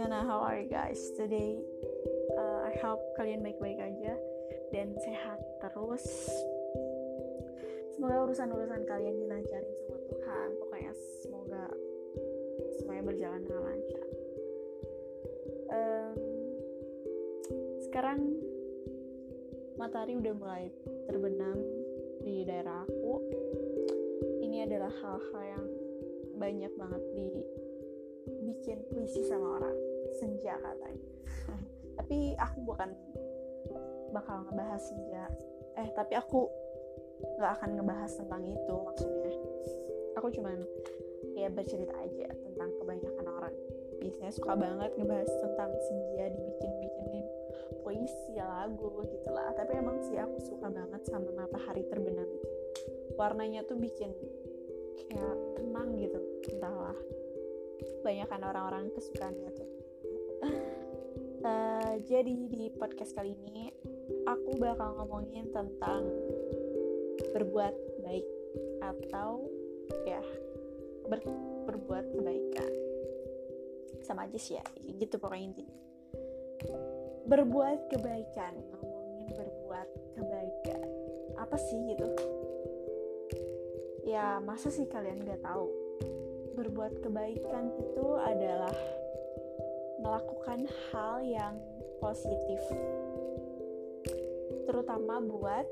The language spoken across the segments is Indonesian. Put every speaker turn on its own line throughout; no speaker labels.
gimana? How are you guys today? Uh, I hope kalian baik-baik aja dan sehat terus. Semoga urusan-urusan kalian dilancarin sama Tuhan. Pokoknya semoga semuanya berjalan dengan lancar. Um, sekarang matahari udah mulai terbenam di daerah aku. Ini adalah hal-hal yang banyak banget dibikin puisi sama orang senja katanya. Tapi aku bukan bakal ngebahas senja. Eh tapi aku nggak akan ngebahas tentang itu maksudnya. Aku cuman ya bercerita aja tentang kebanyakan orang. Biasanya suka banget ngebahas tentang senja dibikin bikinin puisi lagu gitulah tapi emang sih aku suka banget sama matahari terbenam itu. Warnanya tuh bikin kayak tenang gitu entahlah. Banyak kan orang-orang kesukaannya tuh uh, jadi di podcast kali ini aku bakal ngomongin tentang berbuat baik atau ya ber, berbuat kebaikan. Sama aja sih ya gitu pokoknya intinya berbuat kebaikan ngomongin berbuat kebaikan. Apa sih gitu? Ya masa sih kalian gak tahu? Berbuat kebaikan itu adalah melakukan hal yang positif terutama buat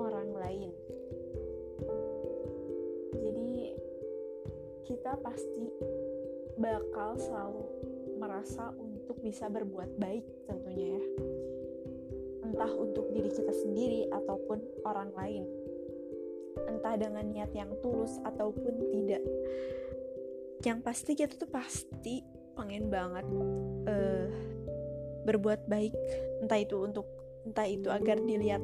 orang lain. Jadi kita pasti bakal selalu merasa untuk bisa berbuat baik tentunya ya. Entah untuk diri kita sendiri ataupun orang lain. Entah dengan niat yang tulus ataupun tidak. Yang pasti kita tuh pasti pengen banget uh, berbuat baik entah itu untuk entah itu agar dilihat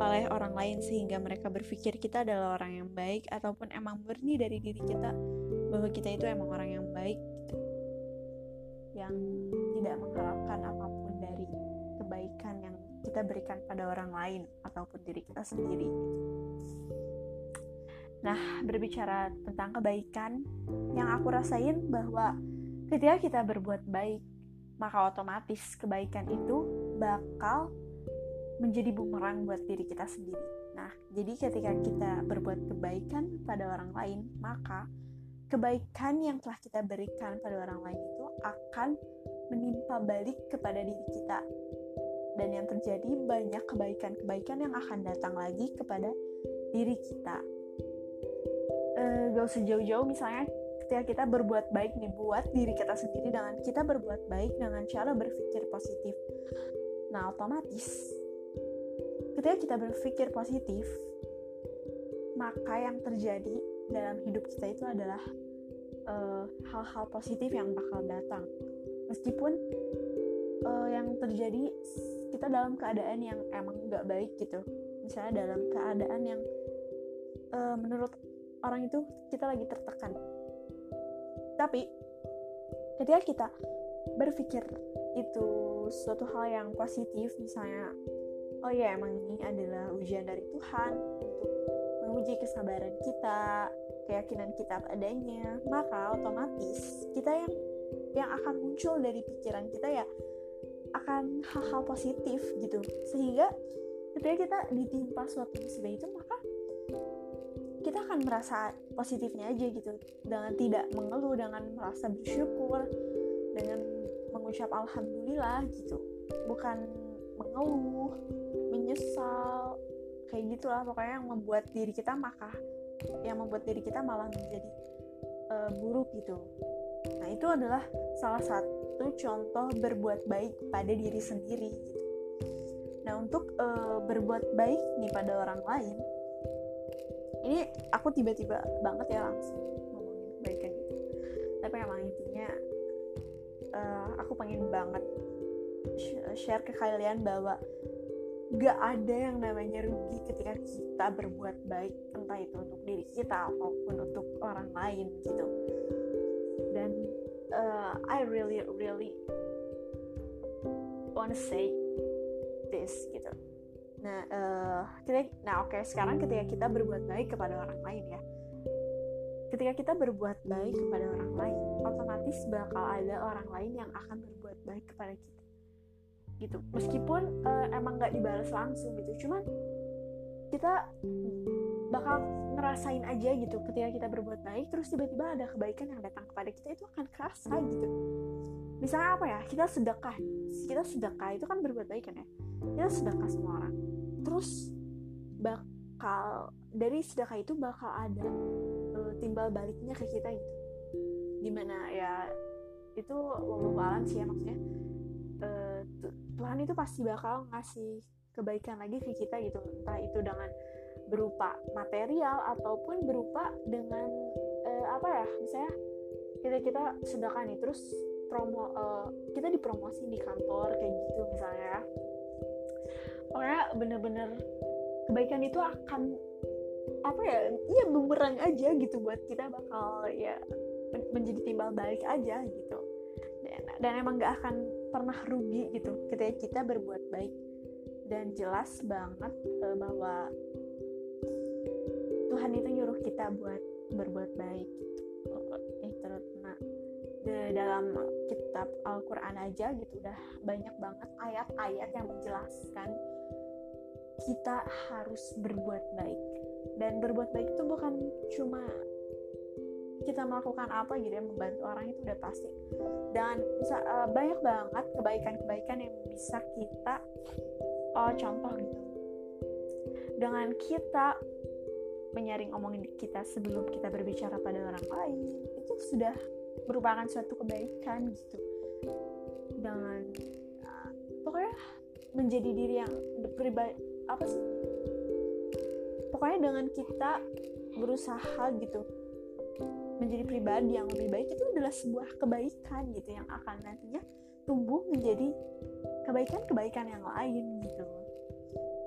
oleh orang lain sehingga mereka berpikir kita adalah orang yang baik ataupun emang murni dari diri kita bahwa kita itu emang orang yang baik gitu yang tidak mengharapkan apa pun dari kebaikan yang kita berikan pada orang lain ataupun diri kita sendiri. Nah, berbicara tentang kebaikan, yang aku rasain bahwa ketika kita berbuat baik, maka otomatis kebaikan itu bakal menjadi bumerang buat diri kita sendiri. Nah, jadi ketika kita berbuat kebaikan pada orang lain, maka kebaikan yang telah kita berikan pada orang lain itu akan menimpa balik kepada diri kita. Dan yang terjadi banyak kebaikan-kebaikan yang akan datang lagi kepada diri kita uh, gak usah jauh-jauh misalnya ketika kita berbuat baik nih buat diri kita sendiri dengan kita berbuat baik dengan cara berpikir positif. Nah otomatis ketika kita berpikir positif maka yang terjadi dalam hidup kita itu adalah eh, hal-hal uh, positif yang bakal datang. Meskipun uh, yang terjadi kita dalam keadaan yang emang gak baik gitu. Misalnya dalam keadaan yang uh, menurut orang itu kita lagi tertekan tapi ketika kita berpikir itu suatu hal yang positif misalnya oh ya emang ini adalah ujian dari Tuhan untuk menguji kesabaran kita keyakinan kita padanya maka otomatis kita yang yang akan muncul dari pikiran kita ya akan hal-hal positif gitu. Sehingga ketika kita ditimpa suatu musibah itu maka kita akan merasa positifnya aja gitu. Dengan tidak mengeluh dengan merasa bersyukur dengan mengucap alhamdulillah gitu. Bukan mengeluh menyesal kayak gitulah. Pokoknya yang membuat diri kita maka yang membuat diri kita malah menjadi uh, buruk gitu. Nah itu adalah salah satu contoh berbuat baik pada diri sendiri gitu. Nah untuk uh, berbuat baik nih pada orang lain ini aku tiba-tiba banget ya langsung ngomongin kebaikan gitu. Tapi emang intinya uh, aku pengen banget share ke kalian bahwa gak ada yang namanya rugi ketika kita berbuat baik entah itu untuk diri kita ataupun untuk orang lain gitu. Dan uh, I really really wanna say this gitu Nah, uh, nah oke okay, sekarang ketika kita berbuat baik kepada orang lain ya, ketika kita berbuat baik kepada orang lain otomatis bakal ada orang lain yang akan berbuat baik kepada kita. Gitu. Meskipun uh, emang nggak dibalas langsung gitu cuman kita bakal ngerasain aja gitu ketika kita berbuat baik terus tiba-tiba ada kebaikan yang datang kepada kita itu akan kerasa gitu misalnya apa ya kita sedekah kita sedekah itu kan berbuat baik kan ya? Kita sedekah sama orang. Terus bakal dari sedekah itu bakal ada uh, timbal baliknya ke kita gitu. Di mana ya itu walau alam sih ya maksudnya. Uh, Tuhan itu pasti bakal ngasih kebaikan lagi ke kita gitu. Entah itu dengan berupa material ataupun berupa dengan uh, apa ya misalnya kita kita sedekah nih terus promo uh, kita dipromosi di kantor kayak gitu misalnya. Ya pokoknya bener-bener kebaikan itu akan apa ya iya bumerang aja gitu buat kita bakal ya menjadi timbal balik aja gitu. Dan, dan emang gak akan pernah rugi gitu ketika kita berbuat baik. Dan jelas banget uh, bahwa Tuhan itu nyuruh kita buat berbuat baik gitu. Eh dalam kitab Al-Quran aja gitu. Udah banyak banget ayat-ayat yang menjelaskan kita harus berbuat baik. Dan berbuat baik itu bukan cuma kita melakukan apa gitu ya membantu orang itu udah pasti. Dan bisa uh, banyak banget kebaikan-kebaikan yang bisa kita uh, contoh gitu. Dengan kita menyaring omongan kita sebelum kita berbicara pada orang lain itu sudah merupakan suatu kebaikan gitu. Dengan uh, pokoknya menjadi diri yang pribadi apa sih? Pokoknya dengan kita berusaha gitu menjadi pribadi yang lebih baik itu adalah sebuah kebaikan gitu yang akan nantinya tumbuh menjadi kebaikan-kebaikan yang lain gitu.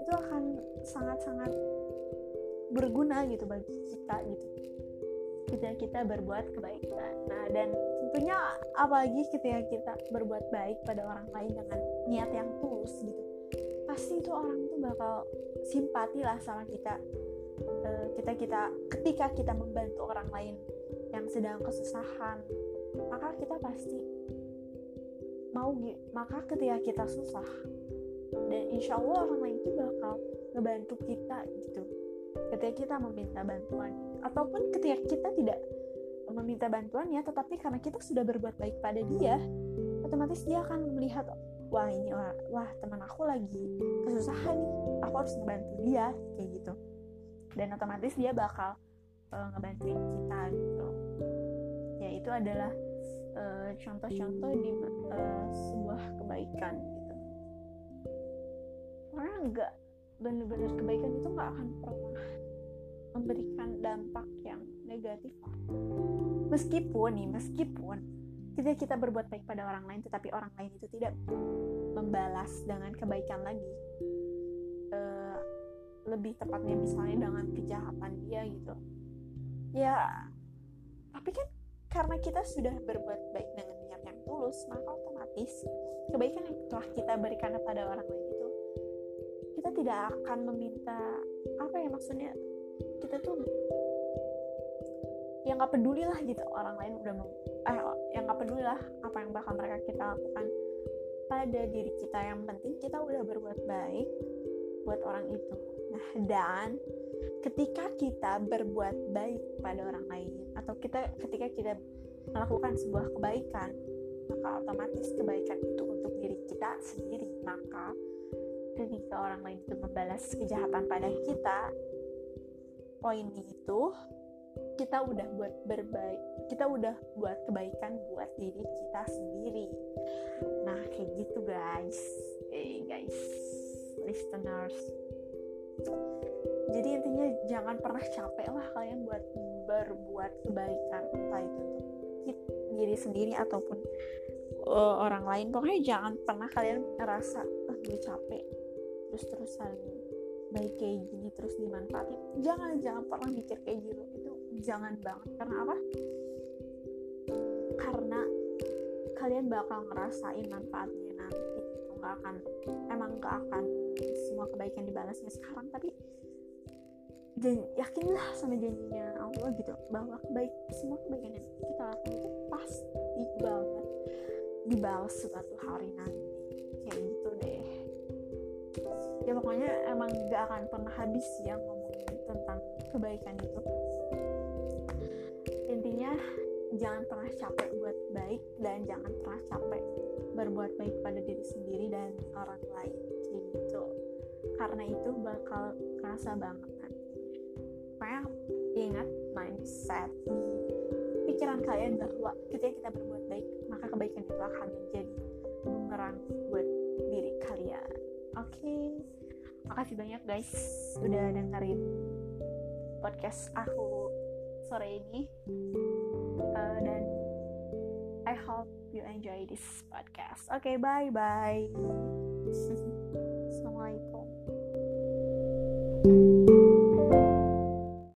Itu akan sangat-sangat berguna gitu bagi kita gitu ketika kita berbuat kebaikan. Nah dan tentunya apalagi ketika kita berbuat baik pada orang lain dengan niat yang tulus gitu pasti itu orang tuh bakal simpati lah sama kita. Uh, kita kita ketika kita membantu orang lain yang sedang kesusahan maka kita pasti mau maka ketika kita susah dan insya Allah orang lain itu bakal ngebantu kita gitu ketika kita meminta bantuan. Ataupun ketika kita tidak meminta bantuannya tetapi karena kita sudah berbuat baik pada dia otomatis dia akan melihat wah ini wah, wah teman aku lagi kesusahan nih aku harus ngebantu dia kayak gitu. Dan otomatis dia bakal uh, ngebantuin kita gitu. Ya itu adalah uh, contoh-contoh di uh, sebuah kebaikan gitu. Karena enggak bener-bener kebaikan itu nggak akan pernah memberikan dampak yang negatif. Meskipun nih meskipun ketika kita berbuat baik pada orang lain tetapi orang lain itu tidak membalas dengan kebaikan lagi uh, lebih tepatnya misalnya dengan kejahatan dia gitu. Ya tapi kan karena kita sudah berbuat baik dengan niat yang tulus maka otomatis kebaikan yang telah kita berikan kepada orang lain tidak akan meminta apa ya maksudnya kita tuh yang nggak peduli lah gitu orang lain udah mau eh yang nggak peduli lah apa yang bakal mereka kita lakukan. Pada diri kita yang penting kita udah berbuat baik buat orang itu. Nah dan ketika kita berbuat baik pada orang lain atau kita ketika kita melakukan sebuah kebaikan maka otomatis kebaikan itu untuk diri kita sendiri. Maka ketika orang lain itu membalas kejahatan pada kita. Poin itu kita udah buat berbaik kita udah buat kebaikan buat diri kita sendiri. Nah kayak gitu guys. Hey guys. Listeners. Jadi intinya jangan pernah capek lah kalian buat berbuat kebaikan. Entah itu untuk diri sendiri ataupun uh, orang lain. Pokoknya jangan pernah kalian ngerasa ah capek terus terusan baik kayak gini terus dimanfaatin. Jangan jangan pernah mikir kayak gitu. Itu jangan banget. Karena apa? Karena kalian bakal ngerasain manfaatnya nanti. Itu nggak akan emang nggak akan semua kebaikan dibalasnya sekarang. Tapi janji, yakinlah sama janjinya Allah gitu. Bahwa baik semua kebaikan yang kita lakukan itu pasti banget dibalas suatu hari nanti ya pokoknya emang gak akan pernah habis ya ngomongin tentang kebaikan itu. Intinya jangan pernah capek buat baik dan jangan pernah capek berbuat baik pada diri sendiri dan orang lain gitu. Karena itu bakal kerasa banget. Nanti makanya ingat mindset. Di pikiran kalian bahwa ketika kita berbuat baik maka kebaikan itu akan menjadi bumerang buat diri kalian. Oke? okay? Makasih banyak guys udah dengerin podcast aku sore ini uh, dan I hope you enjoy this podcast. Oke, okay, bye bye. Assalamualaikum.